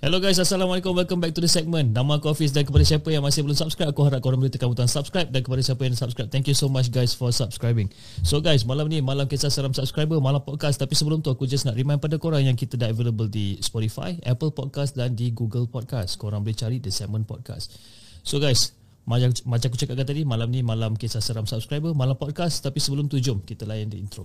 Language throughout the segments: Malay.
Hello guys, Assalamualaikum. Welcome back to the segment. Nama aku Hafiz dan kepada siapa yang masih belum subscribe, aku harap korang boleh tekan butang subscribe dan kepada siapa yang subscribe, thank you so much guys for subscribing. So guys, malam ni malam kisah seram subscriber, malam podcast tapi sebelum tu aku just nak remind pada korang yang kita dah available di Spotify, Apple Podcast dan di Google Podcast. Korang boleh cari The Segment Podcast. So guys, macam, macam aku cakapkan tadi, malam ni malam kisah seram subscriber, malam podcast tapi sebelum tu jom kita layan di intro.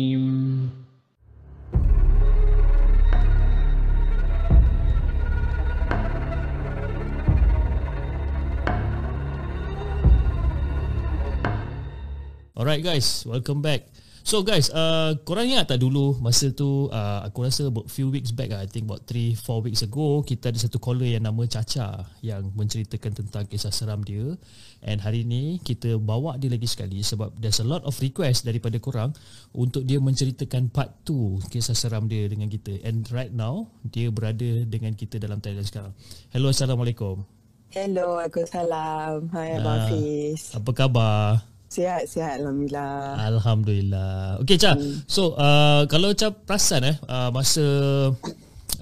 Alright guys, welcome back. So guys, uh, korang ingat tak dulu masa tu uh, aku rasa about few weeks back I think about 3 4 weeks ago kita ada satu caller yang nama Caca yang menceritakan tentang kisah seram dia and hari ni kita bawa dia lagi sekali sebab there's a lot of request daripada korang untuk dia menceritakan part 2 kisah seram dia dengan kita and right now dia berada dengan kita dalam talian sekarang. Hello Assalamualaikum. Hello, aku salam. Hai, Abang Ah, Hafiz. Apa khabar? Sihat, sihat. Alhamdulillah. Alhamdulillah. Okey Cha. Hmm. So uh, kalau Cha perasan eh uh, masa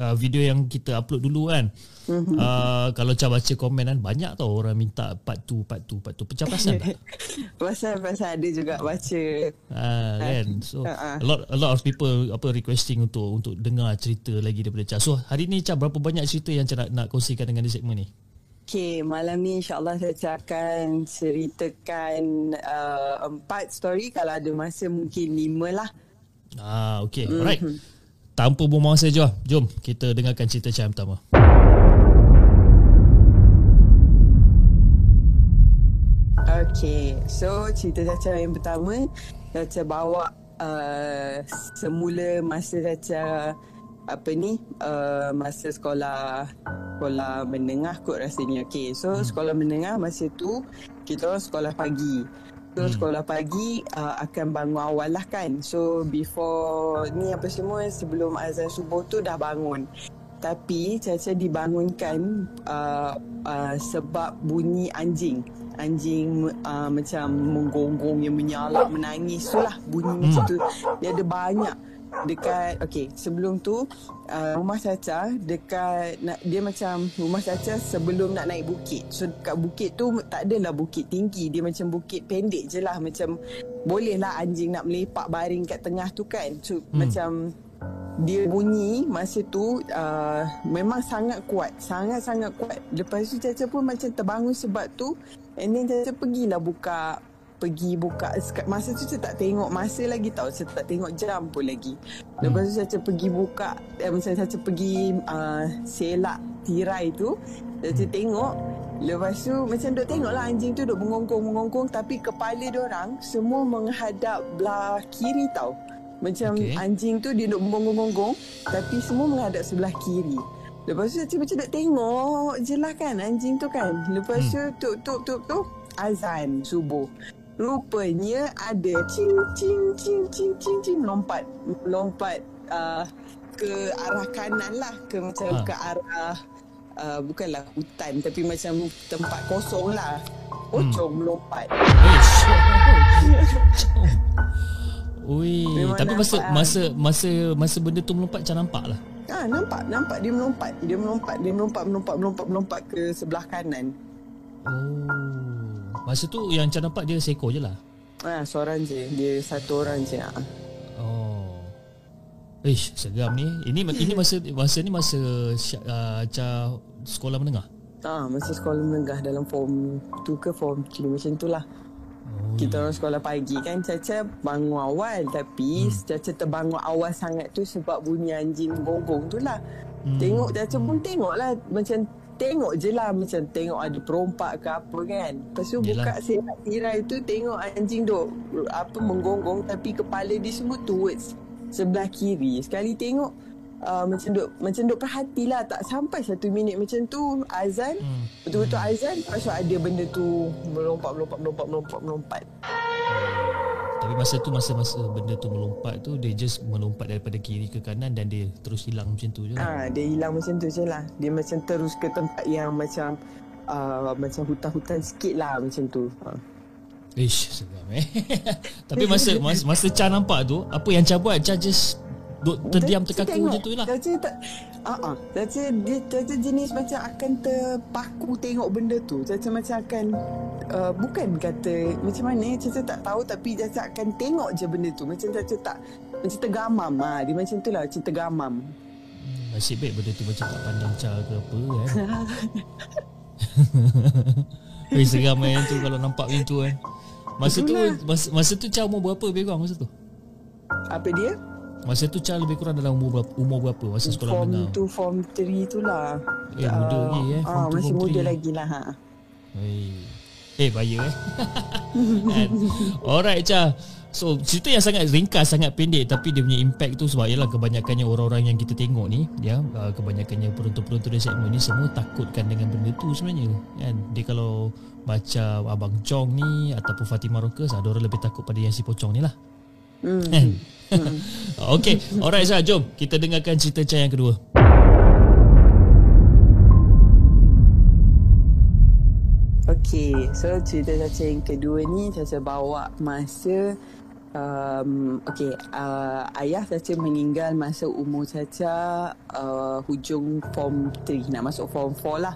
uh, video yang kita upload dulu kan. Mm-hmm. Uh, kalau Cha baca komen kan banyak tau orang minta part 2 part 2 part 2. Pecah perasan tak? Pasal-pasal ada juga baca. Ah kan. So Ah, ah. a lot a lot of people apa requesting untuk untuk dengar cerita lagi daripada Cha. So hari ni Cha berapa banyak cerita yang Cha nak, nak kongsikan dengan di segmen ni? Okay, malam ni insyaAllah saya akan ceritakan uh, empat story. Kalau ada masa mungkin lima lah. Ah okey. Mm-hmm. Alright. Tanpa buang masa jom. Jom kita dengarkan cerita Cha yang pertama. Okay, so cerita Caca yang pertama Caca bawa uh, semula masa Caca apa ni uh, masa sekolah sekolah menengah kot rasanya. Okay, so sekolah menengah masa tu kita orang sekolah pagi. So sekolah pagi uh, akan bangun awal lah kan. So before ni apa semua sebelum azan subuh tu dah bangun. Tapi Caca dibangunkan uh, uh, sebab bunyi anjing. Anjing uh, macam menggonggong yang menyalak menangis tu lah bunyi hmm. macam tu. Dia ada banyak dekat okey sebelum tu uh, rumah Caca dekat nak, dia macam rumah Caca sebelum nak naik bukit. So dekat bukit tu tak adalah bukit tinggi, dia macam bukit pendek je lah macam bolehlah anjing nak melepak baring kat tengah tu kan. So hmm. macam dia bunyi masa tu uh, memang sangat kuat sangat-sangat kuat lepas tu Caca pun macam terbangun sebab tu and then Caca pergilah buka pergi buka masa tu Caca tak tengok masa lagi tau Caca tak tengok jam pun lagi lepas tu Caca pergi buka eh, macam Caca pergi uh, selak tirai tu Caca tengok Lepas tu macam duk tengok lah anjing tu duk mengongkong-mengongkong tapi kepala dia orang semua menghadap belah kiri tau. Macam okay. anjing tu dia duk gonggong-gonggong tapi semua menghadap sebelah kiri. Lepas tu Cik macam duk tengok je lah kan anjing tu kan. Lepas tu tuk tuk tuk tuk azan subuh. Rupanya ada cing cing cing cing cing cing lompat lompat uh, ke arah kanan lah ke macam Ah. ke arah uh, bukanlah hutan tapi macam tempat kosong lah. Pocong melompat. Ui, Memang tapi masa lah. masa masa masa benda tu melompat macam nampak lah. Ah nampak nampak dia melompat dia melompat dia melompat melompat melompat melompat ke sebelah kanan. Oh. Masa tu yang macam nampak dia seekor je lah. Ah seorang je dia satu orang je. Ah. Oh. Ish, seram ni. Ini ini masa masa ni masa uh, Cha sekolah menengah. Ah masa sekolah menengah dalam form 2 ke form 3 macam tu lah. kita orang sekolah pagi kan Caca bangun awal tapi hmm. Caca terbangun awal sangat tu sebab bunyi anjing gonggong tu lah. Hmm. Tengok Caca pun tengok lah macam tengok je lah macam tengok ada perompak ke apa kan. Lepas tu Yelah. buka serat tirai tu tengok anjing duk apa menggonggong tapi kepala dia semua towards sebelah kiri. Sekali tengok uh, macam duk macam duk perhatilah tak sampai satu minit macam tu azan Hmm. betul-betul azan lepas tu ada benda tu melompat melompat melompat melompat melompat. Tapi masa tu masa-masa benda tu melompat tu dia just melompat daripada kiri ke kanan dan dia terus hilang macam tu je. lah. Ah, dia hilang macam tu je lah. Dia macam terus ke tempat yang macam uh, macam hutan-hutan sikit lah macam tu. Ha. Ish, seram eh. Tapi masa masa, masa Cha nampak tu, apa yang Cha buat? Cha just duk terdiam terkaku je tu lah. Caca tak Ah ah, Caca dia Caca jenis macam akan terpaku tengok benda tu. Caca macam akan uh, bukan kata macam mana Caca tak tahu tapi Caca akan tengok je benda tu. Macam Caca tak macam tergamam ah. Dia macam tu lah macam tergamam. Hmm, Nasib baik benda tu macam tak pandang Cha ke apa kan. Weh seram kan tu kalau nampak macam tu kan. Masa tu Itulah. masa, masa tu Cha umur berapa lebih kurang masa tu? Apa dia? Masa tu Cha lebih kurang dalam umur berapa? Umur berapa masa sekolah form menengah? 2, form 3 tu lah. Eh, muda Ah, lagi, eh. Form Ah, two, masih form muda three. lagi lah. Ha. Hey. Eh bahaya eh Kan? Alright Cha So cerita yang sangat ringkas Sangat pendek Tapi dia punya impact tu Sebab ialah kebanyakannya orang-orang yang kita tengok ni ya, uh, Kebanyakannya penonton-penonton di segmen ni Semua takutkan dengan benda tu sebenarnya kan? Dia kalau macam Abang Chong ni Ataupun Fatimah Rockers Ada orang lebih takut pada yang si pocong ni lah Hmm. Okay Alright Zah Jom Kita dengarkan cerita Cha yang kedua Okay, so cerita Caca yang kedua ni Caca bawa masa um, Okay, uh, ayah Caca meninggal masa umur Caca uh, hujung form 3 Nak masuk form 4 lah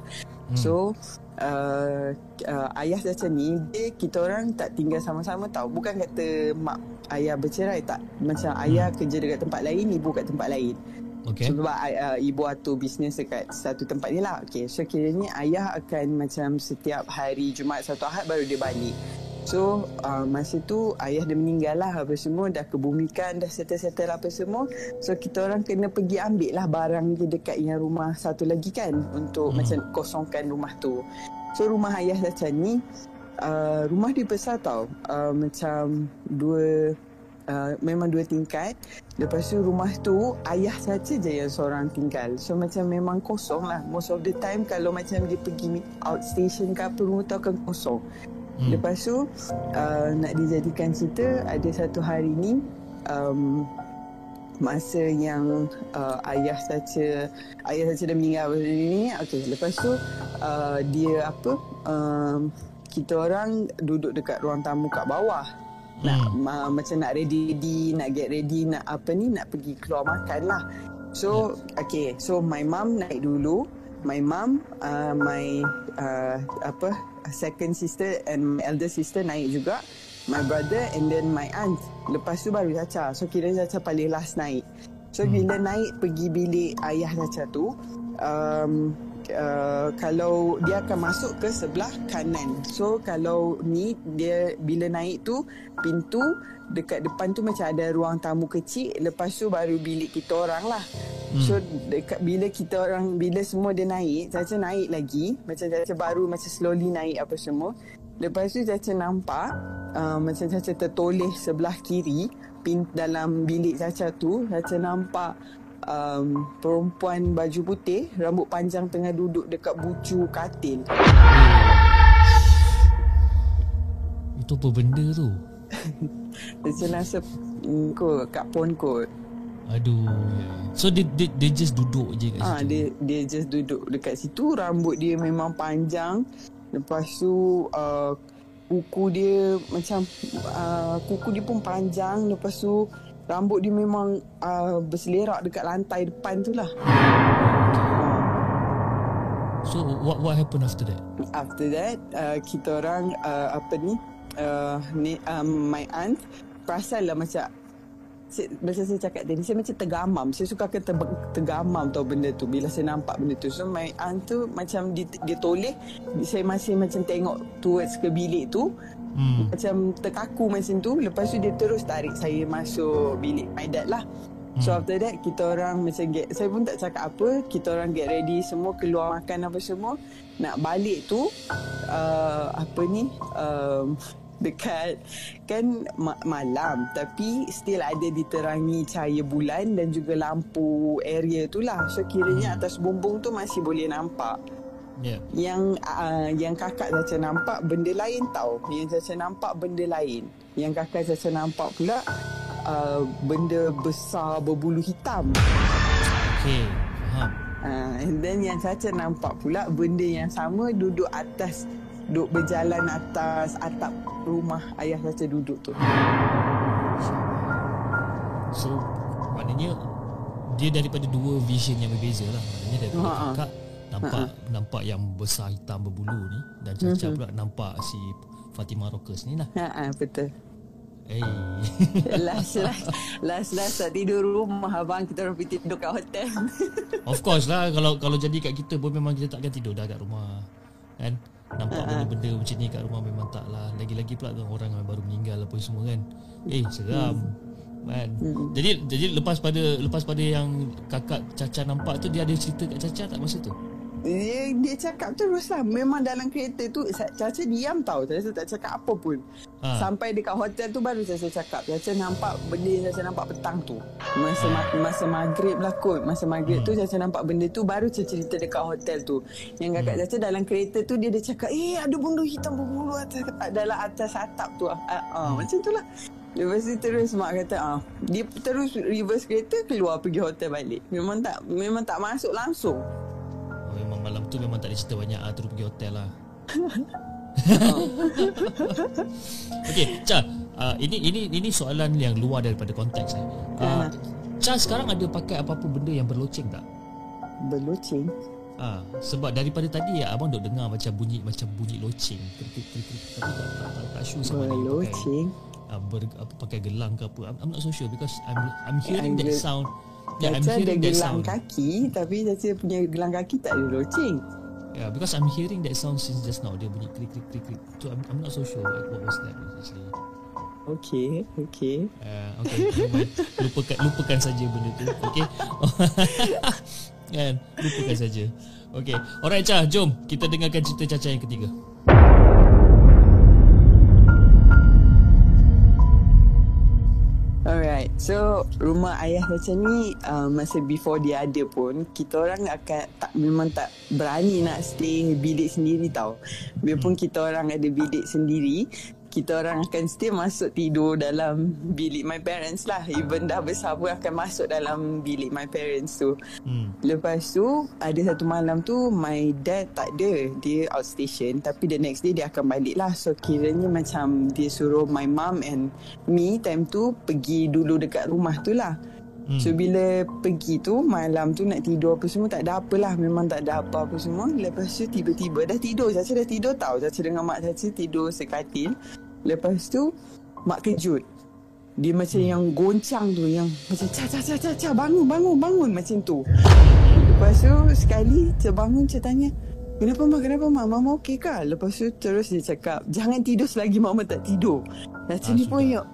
hmm. So, uh, uh, ayah Caca ni dia, Kita orang tak tinggal sama-sama tau Bukan kata mak ayah bercerai tak Macam ayah kerja dekat tempat lain, ibu kat tempat lain Okay So, sebab uh, ibu atur bisnes dekat satu tempat ni lah. Okay, so kiranya ayah akan macam setiap hari Jumaat satu Ahad baru dia balik. So, uh, masa tu ayah dia meninggal lah apa semua. Dah kebumikan, dah settle-settle apa semua. So, kita orang kena pergi ambil lah barang dia dekat yang rumah satu lagi kan. Untuk hmm. macam kosongkan rumah tu. So, rumah ayah Caca ni, uh, rumah dia besar tau. Uh, macam dua Uh, memang dua tingkat. Lepas tu rumah tu Ayah saja je yang seorang tinggal. So macam memang kosong lah. Most of the time Kalau macam dia pergi Outstation ke apa Rumah tu akan kosong. Hmm. Lepas tu uh, Nak dijadikan cerita Ada satu hari ni um, Masa yang uh, Ayah saja Ayah saja dah meninggal ni. Okay lepas tu uh, Dia apa um, Kita orang Duduk dekat ruang tamu kat bawah. Nak Hmm. ma, macam nak ready ready nak get ready nak apa ni nak pergi keluar makan lah. So okay. So my mum naik dulu. My mum uh, my uh, apa second sister and my elder sister naik juga. My brother and then my aunt. Lepas tu baru Caca. So kira Caca paling last naik. So bila naik pergi bilik ayah Caca tu um, uh, kalau dia akan masuk ke sebelah kanan. So kalau ni dia bila naik tu pintu dekat depan tu macam ada ruang tamu kecil lepas tu baru bilik kita orang lah. Hmm. So dekat bila kita orang bila semua dia naik, Caca naik lagi, macam Caca baru macam slowly naik apa semua. Lepas tu Caca nampak uh, macam Caca tertoleh sebelah kiri pin dalam bilik Caca tu, Caca nampak um, perempuan baju putih, rambut panjang tengah duduk dekat bucu katil. Itu apa benda tu? Dia rasa mm, kot kat pon kot. Aduh So dia, dia, dia just duduk je kat Ah situ dia dia just duduk dekat situ, rambut dia memang panjang. Lepas tu uh, kuku dia macam uh, kuku dia pun panjang. Lepas tu rambut dia memang uh, berselerak dekat lantai depan tu lah. So what what happened after that? After that, uh, kita orang uh, apa ni, uh, ni um, my aunt perasan lah macam macam, macam saya cakap tadi Saya macam tergamam Saya suka akan ter, tergamam tau benda tu Bila saya nampak benda tu So my aunt tu macam dia, dia toleh Saya masih macam tengok Towards ke bilik tu Hmm. Macam terkaku macam tu Lepas tu dia terus tarik saya masuk bilik my dad lah. So Hmm. after that kita orang macam get Saya pun tak cakap apa Kita orang get ready semua Keluar makan apa semua. Nak balik tu uh, Apa ni um, Dekat Kan ma- malam. Tapi still ada diterangi cahaya bulan Dan juga lampu area tu lah. So kiranya atas bumbung tu masih boleh nampak Ya. yang uh, yang kakak Caca nampak benda lain tau. Yang Caca nampak benda lain. Yang kakak Caca nampak pula uh, benda besar berbulu hitam. Okay. Faham. Uh, and then yang Caca nampak pula benda yang sama duduk atas duduk berjalan atas atap rumah ayah Caca duduk tu. So maknanya dia daripada dua vision yang berbeza lah. Maknanya daripada Ha-ha. kakak nampak nampak yang besar hitam berbulu ni dan Caca pula nampak si Fatimah Rockers ni lah. Ha ah betul. Eh. Last last last last tak tidur rumah abang kita orang pergi tidur kat hotel. of course lah kalau kalau jadi kat kita pun memang kita takkan tidur dah kat rumah. Kan? Nampak benda-benda macam ni kat rumah memang tak lah. Lagi-lagi pula dengan orang yang baru meninggal apa semua kan. Eh seram. Kan? Jadi jadi lepas pada lepas pada yang kakak Caca nampak tu dia ada cerita kat Caca tak masa tu? Dia, dia cakap terus lah. Memang dalam kereta tu Caca diam tau. Caca tak cakap apa pun. Ha. Sampai dekat hotel tu Baru Caca cakap Caca nampak Benda yang Caca nampak petang tu. Masa ma- masa maghrib lah kot. Masa maghrib tu Caca nampak benda tu Baru Caca cerita dekat hotel tu. Yang kakak Caca dalam kereta tu Dia dia cakap Eh ada benda hitam berbulu atas, Dalam atas atap tu ah, ah, ah, Macam tu lah. Lepas tu terus mak kata ah, Dia terus reverse kereta Keluar pergi hotel balik. Memang tak Memang tak masuk langsung memang malam tu memang tak ada cerita banyak ah terus pergi hotel lah. Okey, Cha, uh, ini ini ini soalan yang luar daripada konteks eh. Uh, Cha sekarang ada pakai apa-apa benda yang berloceng tak? Berloceng Ah, sebab daripada tadi ya abang duk dengar macam bunyi macam bunyi loceng. Tak sure sama ada Berloceng uh, ber, apa pakai gelang ke apa. I'm, I'm not so sure because I'm I'm hearing that sound. Yeah, I'm Caca ada hearing that gelang sound. kaki Tapi Caca punya gelang kaki tak ada loceng Yeah, because I'm hearing that sound since just now. Dia bunyi krik krik krik krik. So I'm, I'm not so sure what, what was that actually. Okay Okay Uh, okay, lupakan lupakan saja benda tu. Okay. kan, lupakan saja. Okay. Alright, Cha, jom kita dengarkan cerita Caca yang ketiga. So Rumah ayah macam ni uh, Masa before dia ada pun Kita orang akan tak Memang tak berani nak stay Bilik sendiri tau. Biarpun kita orang ada bilik sendiri kita orang akan stay masuk tidur dalam bilik my parents lah. Even dah besar pun akan masuk dalam bilik my parents tu. Hmm. Lepas tu ada satu malam tu my dad tak ada. Dia outstation tapi the next day dia akan balik lah. So kiranya macam dia suruh my mum and me time tu pergi dulu dekat rumah tu lah. Hmm. So bila pergi tu malam tu nak tidur apa semua tak ada apalah memang tak ada apa-apa semua. Lepas tu tiba-tiba dah tidur. Caca dah tidur tau. Caca dengan mak Caca tidur sekatil. Lepas tu mak kejut. Dia macam hmm. yang goncang tu yang macam ca ca ca ca ca bangun bangun bangun macam tu. Lepas tu sekali terbangun saya tanya Kenapa mak? Kenapa mak? Mama okey ke? Lepas tu terus dia cakap Jangan tidur selagi mama tak tidur Caca Ah, ni pun yang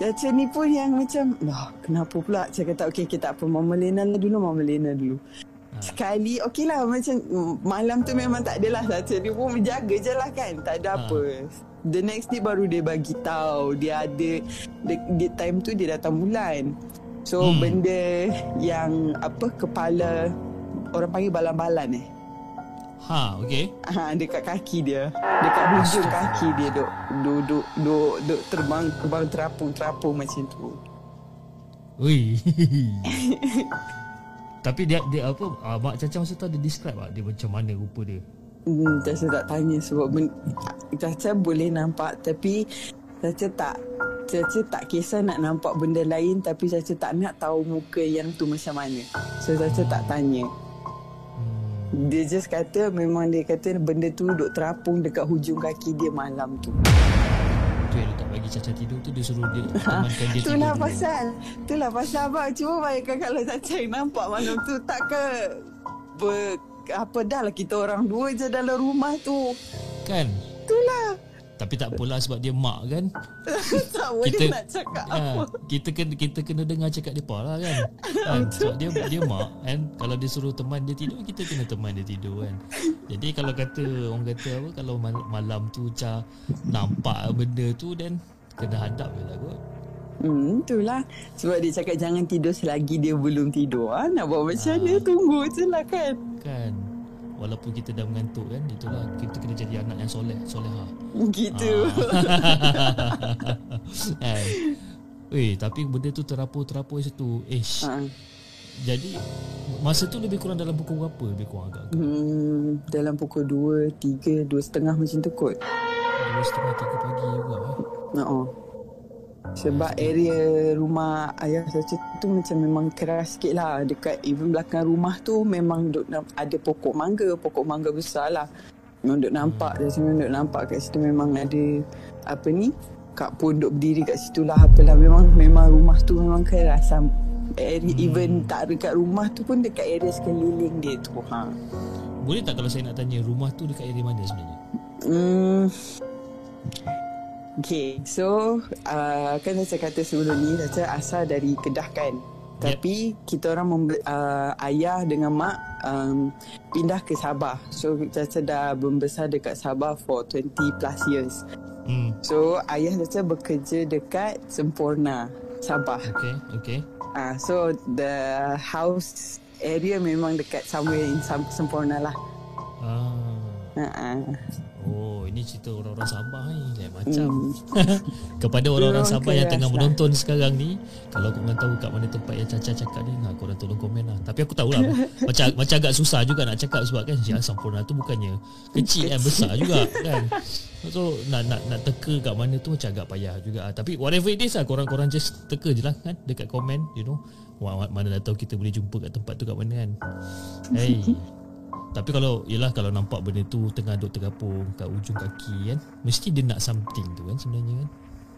Caca ni pun yang macam Wah kenapa pula Saya kata okey okay, tak apa Mama Lena lah dulu Mama Lena dulu Ah. Sekali okey lah macam mm, Malam tu memang tak adalah Caca ni pun menjaga je lah kan Tak ada Ah. apa The next day baru dia bagi tahu Dia ada dia, dia, Time tu dia datang bulan So Hmm. benda yang apa kepala orang panggil balan-balan eh. Ha, okay. Ha dekat kaki dia. Dekat hujung kaki dia duk duk duk duk, terbang terbang terapung-terapung macam tu. Ui. Tapi dia dia apa uh, Mak Caca masa tu ada describe tak dia macam mana rupa dia. Hmm, Caca tak tanya sebab ben, Caca boleh nampak tapi Caca tak Caca tak kisah nak nampak benda lain tapi Caca tak nak tahu muka yang tu macam mana. So Caca tak tanya. Hmm. Dia just kata memang dia kata benda tu duk terapung dekat hujung kaki dia malam tu. Tu yang dia tak bagi Caca tidur tu Dia suruh dia temankan dia tidur Itulah dulu. pasal Itulah pasal abang Cuba bayangkan kalau Cacai nampak malam tu Tak ke ber, Apa dah lah kita orang dua je dalam rumah tu. Kan? Itulah. Tapi tak apalah sebab dia mak kan? Tak boleh Kita- nak cakap ha, apa. kita kena kita kena dengar cakap depa lah kan. kan? Sebab dia dia mak kan? Kalau dia suruh teman dia tidur kita kena teman dia tidur kan. Jadi kalau kata orang kata apa kalau mal- malam tu Ca nampak benda tu dan kena hadap je lah kot. Hmm, itulah Sebab dia cakap jangan tidur selagi dia belum tidur. Ha? Nak buat macam mana? Tunggu je lah kan? Kan. Walaupun kita dah mengantuk kan? Itulah kita kena jadi anak yang soleh Soleha. Gitu. Kan? Eh tapi benda tu terapur-terapur situ Ish ha. Jadi Masa tu lebih kurang dalam pukul berapa? Lebih kurang agak hmm, Dalam pukul 2, 3, 2 setengah macam tu kot. Dua setengah tiga pagi juga eh. Oh. Sebab area rumah ayah saya tu macam memang keras sikit lah. Dekat even belakang rumah tu memang duk, ada pokok mangga. Pokok mangga besar lah. Memang duk nampak. Dari sini memang duk nampak kat situ memang ada apa ni. Kak pun duk berdiri kat situ lah. Apalah memang memang rumah tu memang keras. Area, Hmm. Even tak dekat rumah tu pun dekat area sekeliling dia tu. Ha. Boleh tak kalau saya nak tanya Rumah tu dekat area mana sebenarnya Hmm. Okay, so uh, kan saya kata sebelum ni saya asal dari Kedah kan. Yep. Tapi kita orang membe- uh, ayah dengan mak um, pindah ke Sabah. So Caca dah membesar dekat Sabah for 20 plus years. Hmm So ayah Caca bekerja dekat Sempurna, Sabah. Okay Okay Ah, uh, so the house area memang dekat somewhere in Sempurna lah. ah. Uh-uh. Oh ini cerita orang-orang Sabah ni. Lain macam. Hmm. Kepada orang-orang Orang Sabah yang tengah lah. menonton sekarang ni Kalau korang tahu kat mana tempat yang Caca cakap ni ha, Korang tolong komen lah. Tapi aku tahulah macam, macam agak susah juga nak cakap Sebab kan yang Sampurna tu bukannya Kecil kan besar juga kan. So nak nak nak teka kat mana tu macam agak payah juga. Ah, Tapi whatever it is lah Korang-korang just teka je lah kan Dekat komen you know. Wah, mana dah tahu kita boleh jumpa kat tempat tu kat mana kan. Hey tapi kalau Yelah kalau nampak benda tu Tengah duk tergapung Kat ujung kaki kan Mesti dia nak something tu kan Sebenarnya kan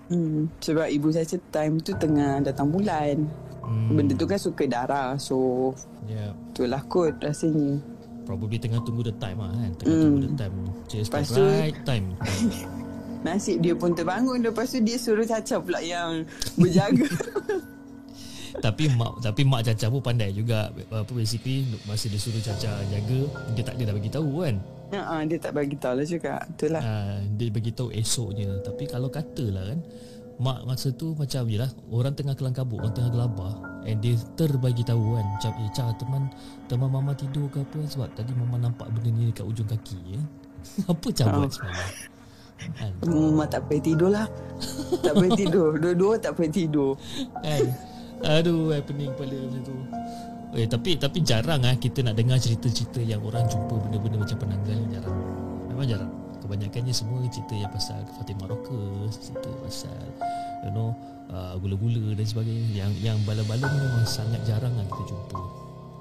Hmm, sebab ibu saya time tu tengah datang bulan. hmm, Benda tu kan suka darah. So, yeah. itulah kot rasanya. Probably tengah tunggu the time lah kan Tengah Hmm. tunggu the time Just the Lepas tu- right time Nasib dia pun terbangun. Lepas tu dia suruh Caca pula yang berjaga. Tapi mak Tapi mak Caca pun pandai juga Apa basically Masa dia suruh Caca jaga Dia tak dia dah bagi tahu kan uh, dia tak bagi tahu lah juga. Itulah. uh, Dia bagi tahu esoknya Tapi kalau katalah kan Mak masa tu macam je lah Orang tengah kelang kabut Orang tengah gelabah And dia terbagi tahu kan Macam eh Ca teman Teman mama tidur ke apa Sebab tadi mama nampak benda ni Dekat ujung kaki ya. Apa Ca Oh. buat sebenarnya kan? Mama tak payah tidur lah. tak payah tidur. Dua-dua tak payah tidur. kan Aduh happening kepala macam tu Eh tapi tapi jarang ah kita nak dengar cerita-cerita yang orang jumpa benda-benda macam penanggal jarang. Memang jarang. Kebanyakannya semua cerita yang pasal Fatimah Rockers, cerita pasal you know uh, gula-gula dan sebagainya. Yang yang bala-bala memang sangat jarang lah kita jumpa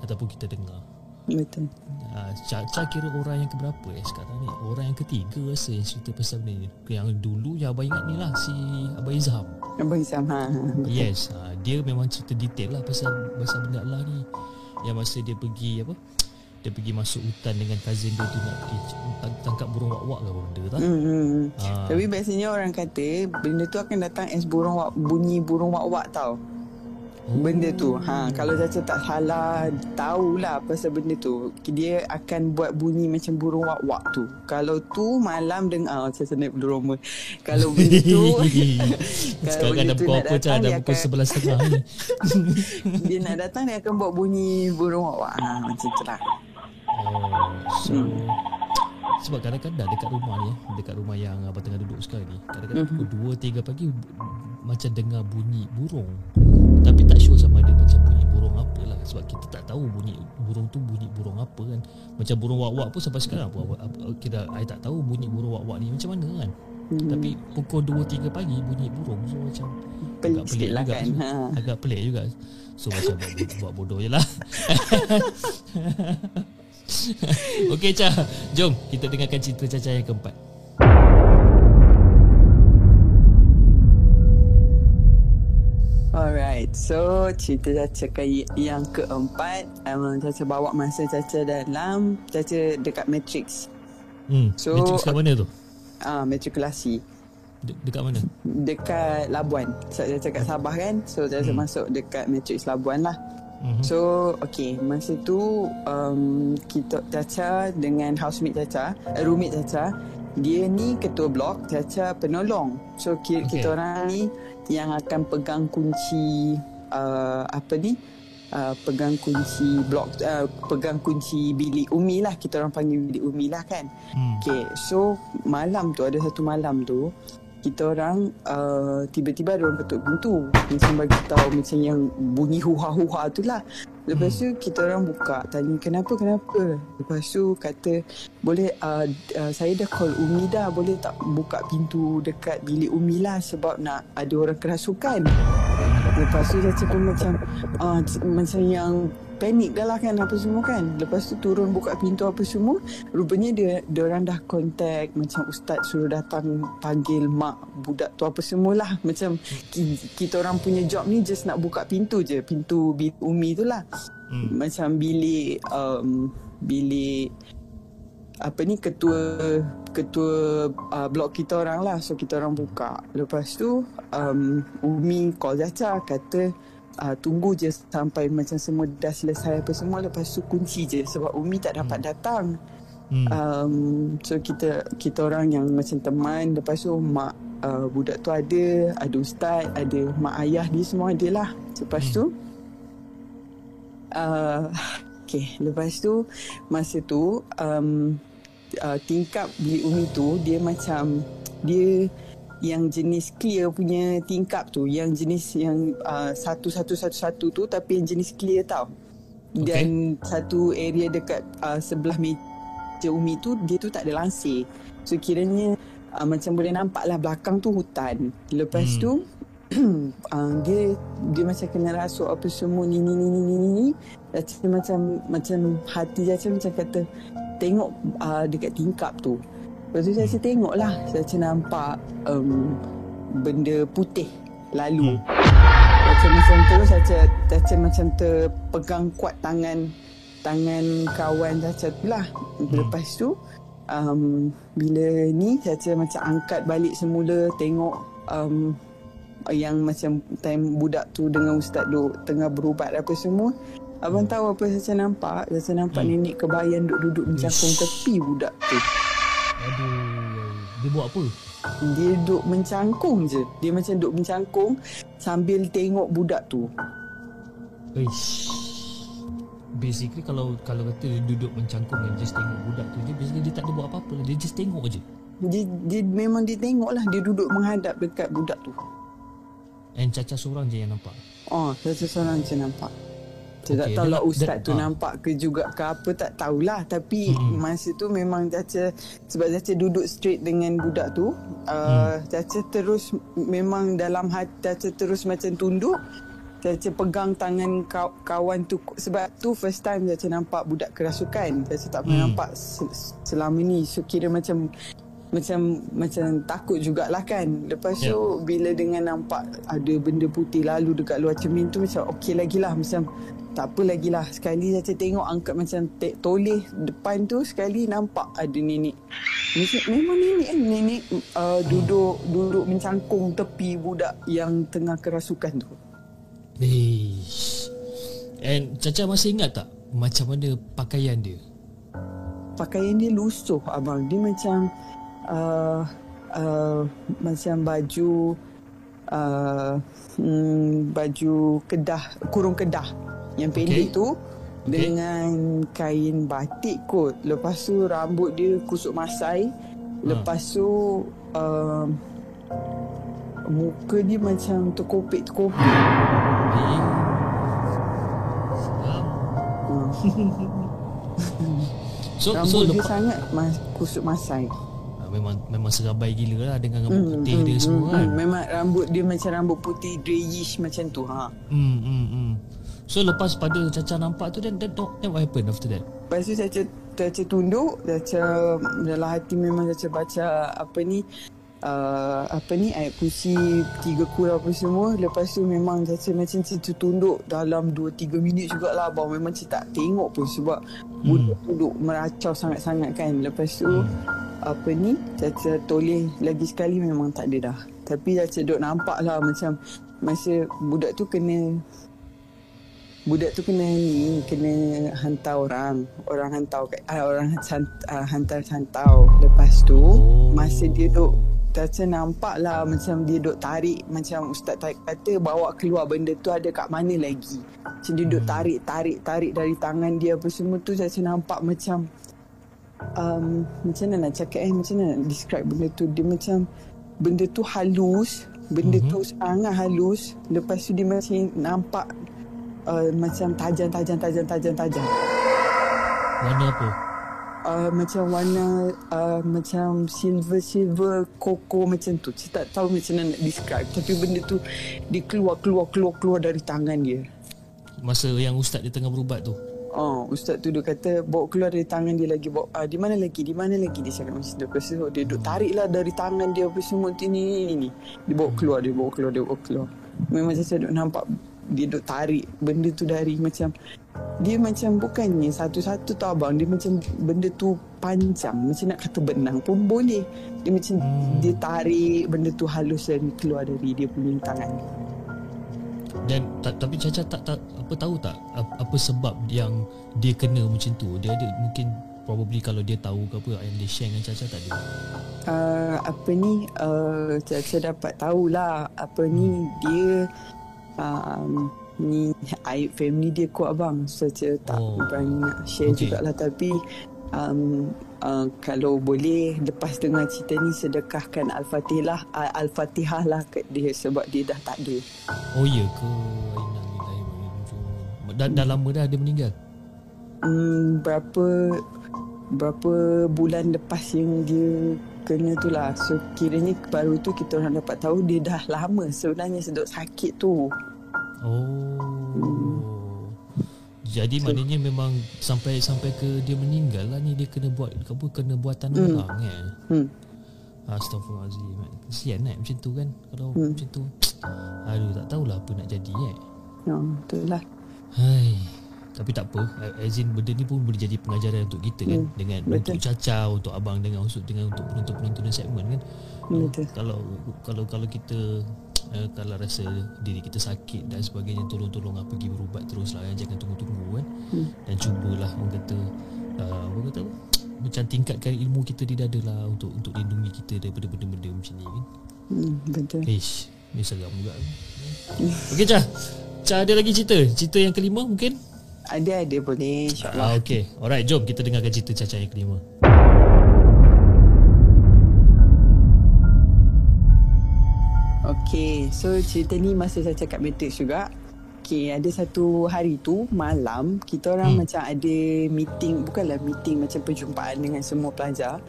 ataupun kita dengar. Betul. Uh, Ca kira orang yang keberapa eh sekarang ni? Orang yang ketiga rasa yang cerita pasal benda ni. Yang dulu yang abang ingat ni lah si Abang Izham. Abang Isam. Ha, ha. Yes, ha, dia memang cerita detail lah pasal pasal benda Allah ni. Yang masa dia pergi apa? Dia pergi masuk hutan dengan cousin dia tu nak pergi tang- tangkap burung wak-wak apa benda tu. Hmm, hmm. Ha. Tapi biasanya orang kata benda tu akan datang as burung wak, bunyi burung wak-wak tau. Benda tu. Ha, kalau Caca tak salah tahulah pasal benda tu. Dia akan buat bunyi macam burung wak-wak tu. Kalau tu malam dengar ah, Caca naik bulu roma. Kalau benda tu Sekarang benda tu nak apa datang, dia pukul akan- setengah ni. dia nak datang dia akan buat bunyi burung wak-wak. Ha, macam tu lah. Oh, so Hmm. sebab kadang-kadang dekat rumah ni, eh, dekat rumah yang abang tengah duduk sekarang ni, kadang-kadang Mhm. pukul 2 3 pagi macam dengar bunyi burung. Tapi tak sure sama ada macam bunyi burung apa lah sebab kita tak tahu bunyi burung tu bunyi burung apa kan. Macam burung wak-wak pun sampai sekarang apa kita I tak tahu bunyi burung wak-wak ni macam mana kan. Hmm. Tapi pukul 2 3 pagi bunyi burung so macam Pelik agak sikit lah juga. kan. So, Ha. Agak pelik juga. So macam buat, buat bodoh je lah. Okey Cha, jom kita dengarkan cerita Caca yang keempat. Alright, so cerita Caca ke yang keempat um, Caca bawa masa Caca dalam Caca dekat Matrix Hmm. So- Matrix kat mana tu? Ah, Matrikulasi De- dekat mana? Dekat Labuan So Caca kat Sabah kan So Caca Hmm. masuk dekat Matrix Labuan lah Mhm. So okay Masa tu um, Kita Caca dengan housemate Caca uh, Roommate Caca Dia ni ketua blok Caca penolong So ki- Okay. kita orang ni Yang akan pegang kunci uh, Apa ni? Uh, Pegang kunci blok uh, Pegang kunci bilik Umi lah. Kita orang panggil bilik Umi lah kan? Hmm. Okay so Malam tu Ada satu malam tu kita orang uh, tiba-tiba ada orang ketuk pintu. Macam bagi tahu macam yang bunyi huha-huha tu lah lepas tu kita orang buka tanya kenapa kenapa? Lepas tu kata boleh uh, uh, saya dah call Umi dah boleh tak buka pintu dekat bilik Umi lah sebab nak ada orang kerasukan lepas tu dia cakap macam uh, macam yang panik dah lah kan apa semua kan. Lepas tu turun buka pintu apa semua rupanya dia dia orang dah contact macam ustaz suruh datang panggil mak budak tu apa semualah macam ki, kita orang punya job ni just nak buka pintu je pintu bilik umi tu lah. Hmm. macam bilik um, bilik apa ni ketua ketua uh, blok kita orang lah. So kita orang buka. Lepas tu um, Umi call Caca kata uh, tunggu je sampai macam semua dah selesai apa semua lepas tu kunci je sebab Umi tak dapat datang. Hmm. um, so kita kita orang yang macam teman lepas tu mak uh, budak tu ada ada ustaz ada mak ayah dia semua ada lah. Lepas tu uh, okay lepas tu masa tu um, uh, tingkap bilik umi tu dia macam dia yang jenis clear punya tingkap tu yang jenis yang uh, satu satu satu satu tu tapi yang jenis clear tau. Dan satu area dekat uh, sebelah meja umi tu dia tu tak ada lansir so kiranya uh, macam boleh nampak lah belakang tu hutan. Lepas Hmm. tu uh, dia dia macam kena rasuk apa semua ni ni ni ni ni ni. Macam macam macam hati dia macam kata tengok uh, dekat tingkap tu Lepas tu saya tengok lah Saya nampak um, Benda putih Lalu. Macam macam terus Saya Caca macam terpegang kuat tangan Tangan kawan Caca tu lah. Lepas tu um, Bila ni Caca macam angkat balik semula Tengok um, Yang macam Time budak tu Dengan ustaz duk Tengah berubat apa semua. Abang tahu apa Caca nampak? Caca nampak Hmm. nenek kebayan Duduk-duduk mencangkung tepi budak tu Aduh. Dia buat apa? Dia duduk mencangkung je. Dia macam duduk mencangkung Sambil tengok budak tu. Eish. Basically kalau kalau kata dia duduk mencangkung dan just tengok budak tu je basically dia tak ada buat apa-apa. Dia just tengok je. Dia, dia memang dia tengok lah. Dia duduk menghadap dekat budak tu. And Caca seorang je yang nampak. Oh Caca seorang je nampak Saya tak Okey, tahu lah dia- ustaz dia- tu ah. nampak ke juga ke apa Tak tahulah Tapi Mm-mm. masa tu memang Caca Sebab Caca duduk straight dengan budak tu uh, Caca terus Memang dalam hati Caca terus macam tunduk Caca pegang tangan kaw- kawan tu Sebab tu first time Caca nampak budak kerasukan Caca tak pernah Hmm. nampak se- selama ni So kira macam macam macam takut jugalah kan. Lepas tu bila dengan nampak ada benda putih lalu dekat luar cermin tu macam okey lagi lah. Macam tak apa lagi lah. Sekali saya tengok angkat macam te- toleh depan tu sekali nampak ada nenek. Macam, memang nenek kan nenek uh, duduk duduk mencangkung tepi budak yang tengah kerasukan tu. Eish. And Caca masih ingat tak macam mana pakaian dia? pakaian dia lusuh abang. Dia macam uh, uh, macam baju uh, hmm, baju kedah kurung kedah yang pendek Okay. tu Okay. dengan kain batik kot lepas tu rambut dia kusuk masai lepas tu uh, muka dia macam terkopik-terkopik Eh. Seram. uh, So so dia lepas sangat mas- kusuk masai memang memang serabai gila lah dengan rambut putih dia semua kan. hmm. Memang rambut dia macam rambut putih greyish macam tu ha. Hmm hmm hmm. So lepas pada Caca nampak tu then then, then what happened after that? Lepas tu Caca, Caca tunduk Caca dalam hati memang Caca baca apa ni uh, apa ni ayat kursi tiga kurang apa semua lepas tu memang Caca macam Caca tunduk dalam 2-3 minit jugalah abang memang Caca tak tengok pun sebab hmm. budak duduk meracau sangat-sangat kan lepas tu hmm. Apa ni Caca toleh lagi sekali memang tak ada dah tapi Caca duduk nampak lah macam masa budak tu kena budak tu kena ni kena hantar orang orang hantar uh, orang uh, hantar hantau lepas tu oh. masa dia duk Caca nampak lah macam dia duk tarik Macam Ustaz tarik kata bawa keluar benda tu ada kat mana lagi Macam dia duk hmm. tarik, tarik, tarik dari tangan dia apa semua tu Caca nampak macam um, Macam mana nak cakap eh, macam mana nak describe benda tu Dia macam benda tu halus Benda mm-hmm. tu sangat halus Lepas tu dia macam nampak uh, Macam tajam, tajam, tajam, tajam, tajam Warna apa? uh, macam warna uh, macam silver silver koko macam tu. Saya tak tahu macam mana nak describe tapi benda tu dia keluar keluar keluar keluar dari tangan dia. Masa yang ustaz dia tengah berubat tu. Oh, ustaz tu dia kata bawa keluar dari tangan dia lagi bawa uh, di mana lagi? Di mana lagi dia cakap macam tu. Lepas tu dia duk tariklah dari tangan dia apa semua ni ni ni. Dia bawa keluar, dia bawa keluar, dia bawa keluar. Memang saya duk nampak dia duk tarik benda tu dari macam dia macam bukannya satu-satu tau abang dia macam benda tu panjang macam nak kata benang pun boleh dia macam hmm. dia tarik benda tu halus dan keluar dari dia punya tangan dan ta- tapi Caca tak, tak apa tahu tak apa sebab yang dia kena macam tu dia ada mungkin probably kalau dia tahu ke apa yang dia share dengan Caca tak ada uh, apa ni uh, Caca dapat tahulah apa ni hmm. dia um, ni aib family dia kuat bang so saya tak oh. berani nak share okay. jugalah tapi um, uh, kalau boleh lepas dengar cerita ni sedekahkan al-fatihah uh, al-fatihah lah kat dia sebab dia dah tak ada. Oh ya ke? Dah, dah lama dah dia meninggal? Um, berapa berapa bulan lepas yang dia kena tu lah. So kiranya baru tu kita orang dapat tahu dia dah lama sebenarnya sedut sakit tu. Oh. Jadi maknanya memang sampai sampai ke dia meninggal lah ni dia kena buat apa kena buatan hmm. orang eh. Hmm. Astagfirullahalazim. Kesian eh macam tu kan kalau hmm. macam tu. Aduh tak tahulah apa nak jadi eh. Ya, betul lah. Hai. Tapi tak apa Azin benda ni pun boleh jadi pengajaran untuk kita kan hmm, Dengan betul. untuk Caca Untuk abang dengan untuk dengan untuk penonton-penonton segmen kan betul. Kalau kalau kalau kita uh, kalau rasa diri kita sakit dan sebagainya tolong-tolong lah pergi berubat teruslah ya. jangan tunggu-tunggu kan hmm. dan cubalah orang kata uh, apa kata macam tingkatkan ilmu kita di dada lah untuk untuk lindungi kita daripada benda-benda macam ni kan. Hmm, betul. Ish ni seram juga. Okey Cah. Cah ada lagi cerita? Cerita yang kelima mungkin? Ada ada boleh insyaallah. Ah, okey. Alright jom kita dengarkan cerita Caca yang kelima Okay, so cerita ni masa saya cakap matrix juga. Okay, ada satu hari tu malam kita orang hmm. macam ada meeting, bukanlah meeting macam perjumpaan dengan semua pelajar.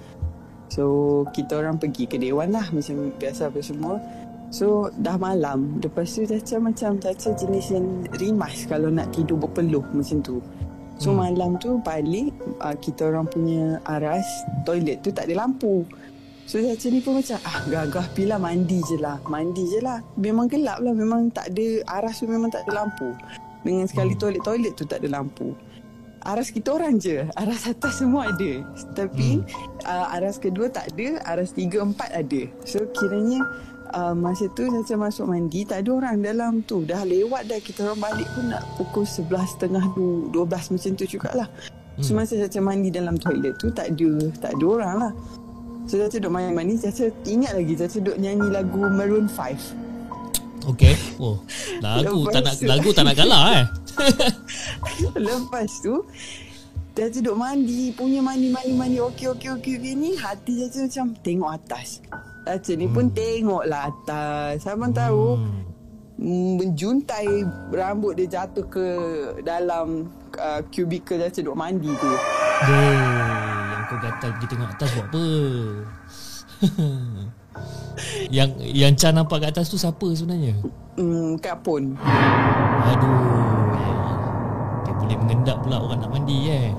So, kita orang pergi ke dewan lah macam biasa apa semua. So, dah malam. Lepas tu Caca macam Caca jenis yang rimas kalau nak tidur berpeluh macam tu. So, hmm. malam tu balik uh, kita orang punya aras toilet tu tak ada lampu. So Caca ni pun macam ah gagah pila mandi je lah. Mandi je lah. Memang gelap lah. Memang tak ada aras tu memang tak ada lampu. Dengan sekali hmm. toilet-toilet tu tak ada lampu. Aras kita orang je. Aras atas semua ada. Tapi hmm. uh, aras kedua tak ada. Aras tiga empat ada. So kiranya uh, masa tu Caca masuk mandi tak ada orang dalam tu. Dah lewat dah kita orang balik pun nak pukul sebelas tengah dua belas macam tu jugalah. So hmm. masa Caca mandi dalam toilet tu tak ada tak ada orang lah. So Caca duduk main manis Caca ingat lagi Caca duduk nyanyi lagu Maroon 5 Okay. Oh Lagu tak nak Lagu tak nak kalah eh? Lepas tu Caca duduk mandi Punya mandi mandi mandi Okey okey okey okay, ni Hati Caca macam Tengok atas. Caca ni hmm. pun tengok lah atas. Abang hmm. tahu Menjuntai Rambut dia jatuh ke Dalam uh, Cubicle Caca duduk mandi tu. Duh kau gatal pergi tengok atas buat apa? Yang yang Chan nampak kat atas tu siapa sebenarnya? Hmm Kak Pun. Aduh dia boleh mengendap pula orang nak mandi eh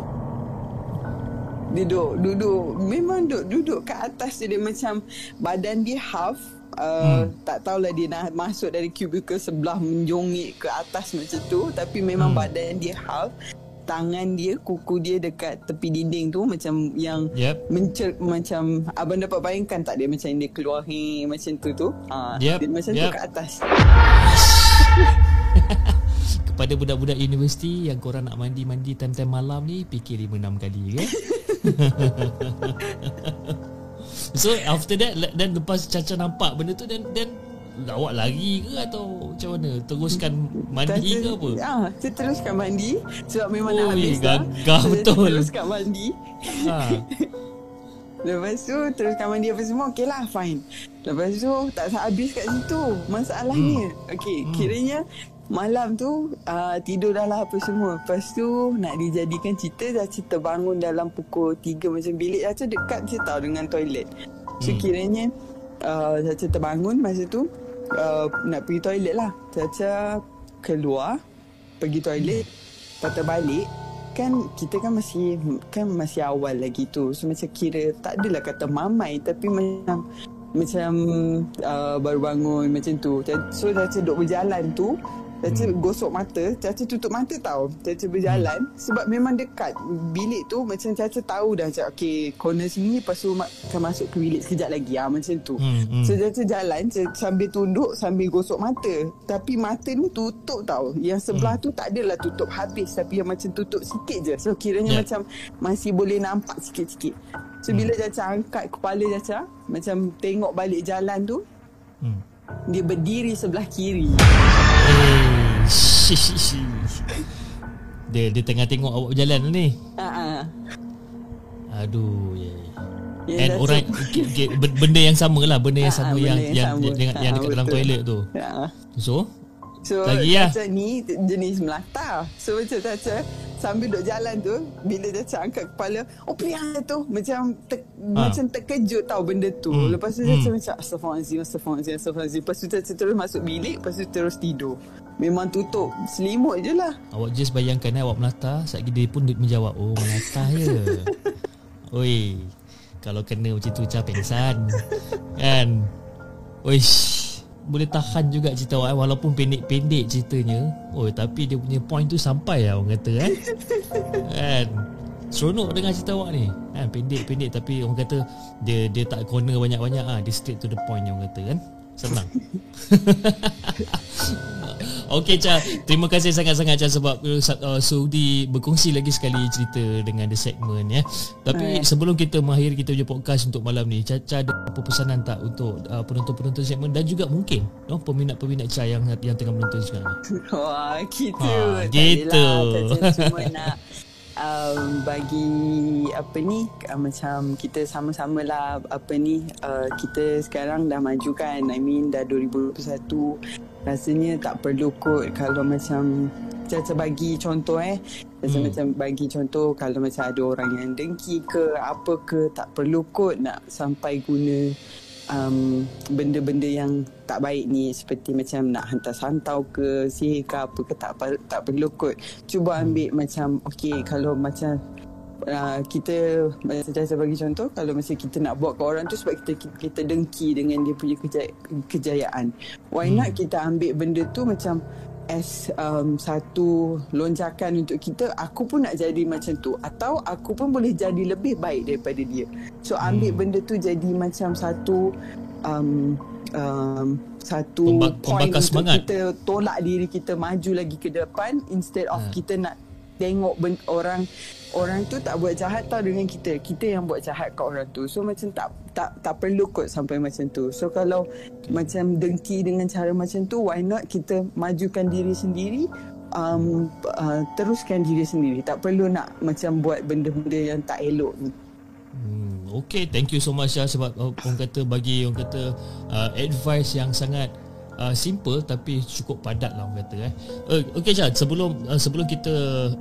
Duduk Duduk. Memang duduk Duduk kat atas je Dia. Macam Badan dia half Uh, hmm. tak tahulah dia nak masuk dari cubicle sebelah menjongik ke atas macam tu. Tapi memang hmm. badan dia half tangan dia kuku dia dekat tepi dinding tu macam yang Yep. mencer macam abang dapat bayangkan tak dia macam dia keluar he, macam tu tu ha, Yep, dia macam yep. tu kat atas Kepada budak-budak universiti yang korang nak mandi-mandi time-time malam ni fikir 5 6 kali kan. so after that dan lepas Caca nampak benda tu dan dan awak lari ke atau macam mana? Teruskan mandi ke apa? Ya, saya teruskan mandi sebab memang nak habis dah. gagah Saya betul. Teruskan mandi. Ha. Lepas tu teruskan mandi apa semua okey lah fine. Lepas tu tak habis kat situ. Masalahnya hmm. okey Hmm. kiranya malam tu uh, tidur dah lah apa semua. Lepas tu nak dijadikan cerita Caca terbangun dalam pukul 3 macam bilik Caca dekat je tau dengan toilet. So Hmm. kiranya uh, Caca terbangun masa tu uh, nak pergi toilet lah. Caca keluar pergi toilet patah balik. Kan kita kan masih kan masih awal lagi tu. So macam kira tak adalah kata mamai tapi macam macam uh, baru bangun macam tu. So Caca duduk berjalan tu Caca hmm. gosok mata Caca tutup mata tau Caca berjalan hmm. Sebab memang dekat Bilik tu Macam Caca tahu dah Caca okay Corner sini Lepas tu akan masuk ke bilik Sekejap lagi ah Macam tu Hmm, hmm. So Caca jalan Caca sambil tunduk Sambil gosok mata Tapi mata ni tutup tau Yang sebelah Hmm. tu tak adalah tutup habis Tapi yang macam tutup sikit je So kiranya Yeah. macam Masih boleh nampak sikit-sikit So bila Caca angkat kepala Caca Macam tengok balik jalan tu Hmm. Dia berdiri sebelah kiri Dia dia tengah tengok awak berjalan ni. Ha Aduh, ya. Ya, And orang okay, okay, ben- benda yang sama lah, benda yang Ah, sama benda yang yang yang sama. yang, yang, yang dekat dalam betul. toilet tu. Ya. So, So Lagi lah. Caca ni jenis melata So macam Caca Sambil duduk jalan tu Bila Caca angkat kepala Oh Priya tu Macam ter, Ha. Macam terkejut tau benda tu Hmm. Lepas tu Caca Hmm. macam Astaghfirullahaladzim Astaghfirullahaladzim Astaghfirullahaladzim Lepas tu Caca terus masuk bilik Lepas tu terus tidur Memang tutup Selimut je lah awak just bayangkan eh, awak melata, lagi dia pun dia menjawab, "Oh, melata ya." Oi. Kalau kena macam tu macam pengsan. Kan? Oish. Boleh tahan juga cerita awak eh, walaupun pendek-pendek ceritanya. Oh, tapi dia punya point tu sampai lah orang kata eh. kan? Seronok dengan cerita awak ni. Kan pendek-pendek tapi orang kata dia dia tak corner banyak-banyak ah, dia straight to the point yang orang kata kan. Senang. Okey Cha, terima kasih sangat-sangat Cha sebab uh, sa- sudi berkongsi lagi sekali cerita dengan the segment ya. Tapi Alright. sebelum kita mengakhiri kita punya podcast untuk malam ni, Cha, Cha ada apa pesanan tak untuk uh, penonton-penonton segmen dan juga mungkin no, peminat-peminat Cha yang yang tengah menonton sekarang ni. Wah gitu Ha, gitu. nak um, bagi apa ni uh, macam kita sama-sama lah apa ni uh, kita sekarang dah maju kan I mean dah 2021 rasanya tak perlu kot kalau macam Caca bagi contoh eh Caca Hmm. hmm. macam bagi contoh kalau macam ada orang yang dengki ke apa ke tak perlu kot nak sampai guna um, benda-benda yang tak baik ni seperti macam nak hantar santau ke sihir ke apa ke tak tak perlu kot cuba ambil macam okey kalau macam uh, kita saya bagi contoh kalau macam kita nak buat ke orang tu sebab kita kita, kita dengki dengan dia punya kejaya, kejayaan why Hmm. not kita ambil benda tu macam as um, satu lonjakan untuk kita aku pun nak jadi macam tu atau aku pun boleh jadi lebih baik daripada dia so ambil Hmm. benda tu jadi macam satu um, um, satu Pembak- point untuk semangat. kita tolak diri kita maju lagi ke depan instead of Ha. kita nak tengok ben- orang orang tu tak buat jahat tau dengan kita. Kita yang buat jahat kat orang tu. So macam tak tak tak perlu kot sampai macam tu. So kalau macam dengki dengan cara macam tu why not kita majukan diri sendiri um, uh, teruskan diri sendiri. Tak perlu nak macam buat benda-benda yang tak elok ni. Hmm, okay, thank you so much Syah sebab uh, orang kata bagi orang kata uh, advice yang sangat uh, simple tapi cukup padat lah orang kata eh. Uh, okay Syah, sebelum uh, sebelum kita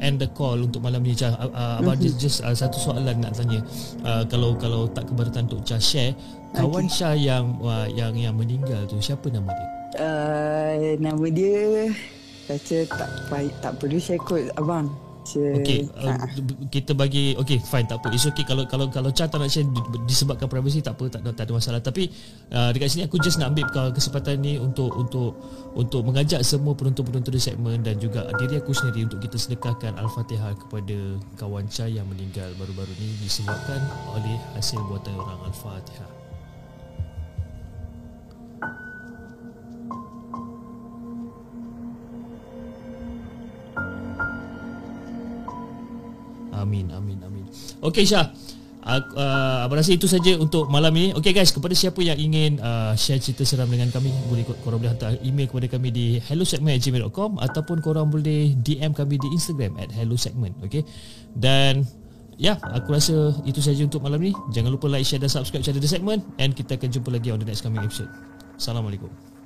end the call untuk malam ni Syah, uh, uh, abang just, just uh, satu soalan nak tanya. Uh, kalau kalau tak keberatan untuk Syah share, kawan Okay. Syah yang uh, yang yang meninggal tu siapa nama dia? uh, nama dia Baca tak tak perlu share kot abang baca. Okay, uh, Ha. kita bagi okay fine tak apa. It's okay kalau kalau kalau Chan tak nak share di- disebabkan privacy tak apa tak ada tak ada masalah. Tapi uh, dekat sini aku just nak ambil ke- kesempatan ni untuk untuk untuk mengajak semua penonton-penonton di segmen dan juga diri aku sendiri untuk kita sedekahkan Al-Fatihah kepada kawan Chan yang meninggal baru-baru ni disebabkan oleh hasil buatan orang Al-Fatihah. Amin, amin, amin. Okey Syah. Aku, uh, abang rasa itu saja untuk malam ini. Okey guys, kepada siapa yang ingin uh, share cerita seram dengan kami, boleh korang boleh hantar email kepada kami di hellosegment@gmail.com ataupun korang boleh DM kami di Instagram at hellosegment. Okey. Dan ya, aku rasa itu saja untuk malam ni. Jangan lupa like, share dan subscribe channel The Segment and kita akan jumpa lagi on the next coming episode. Assalamualaikum.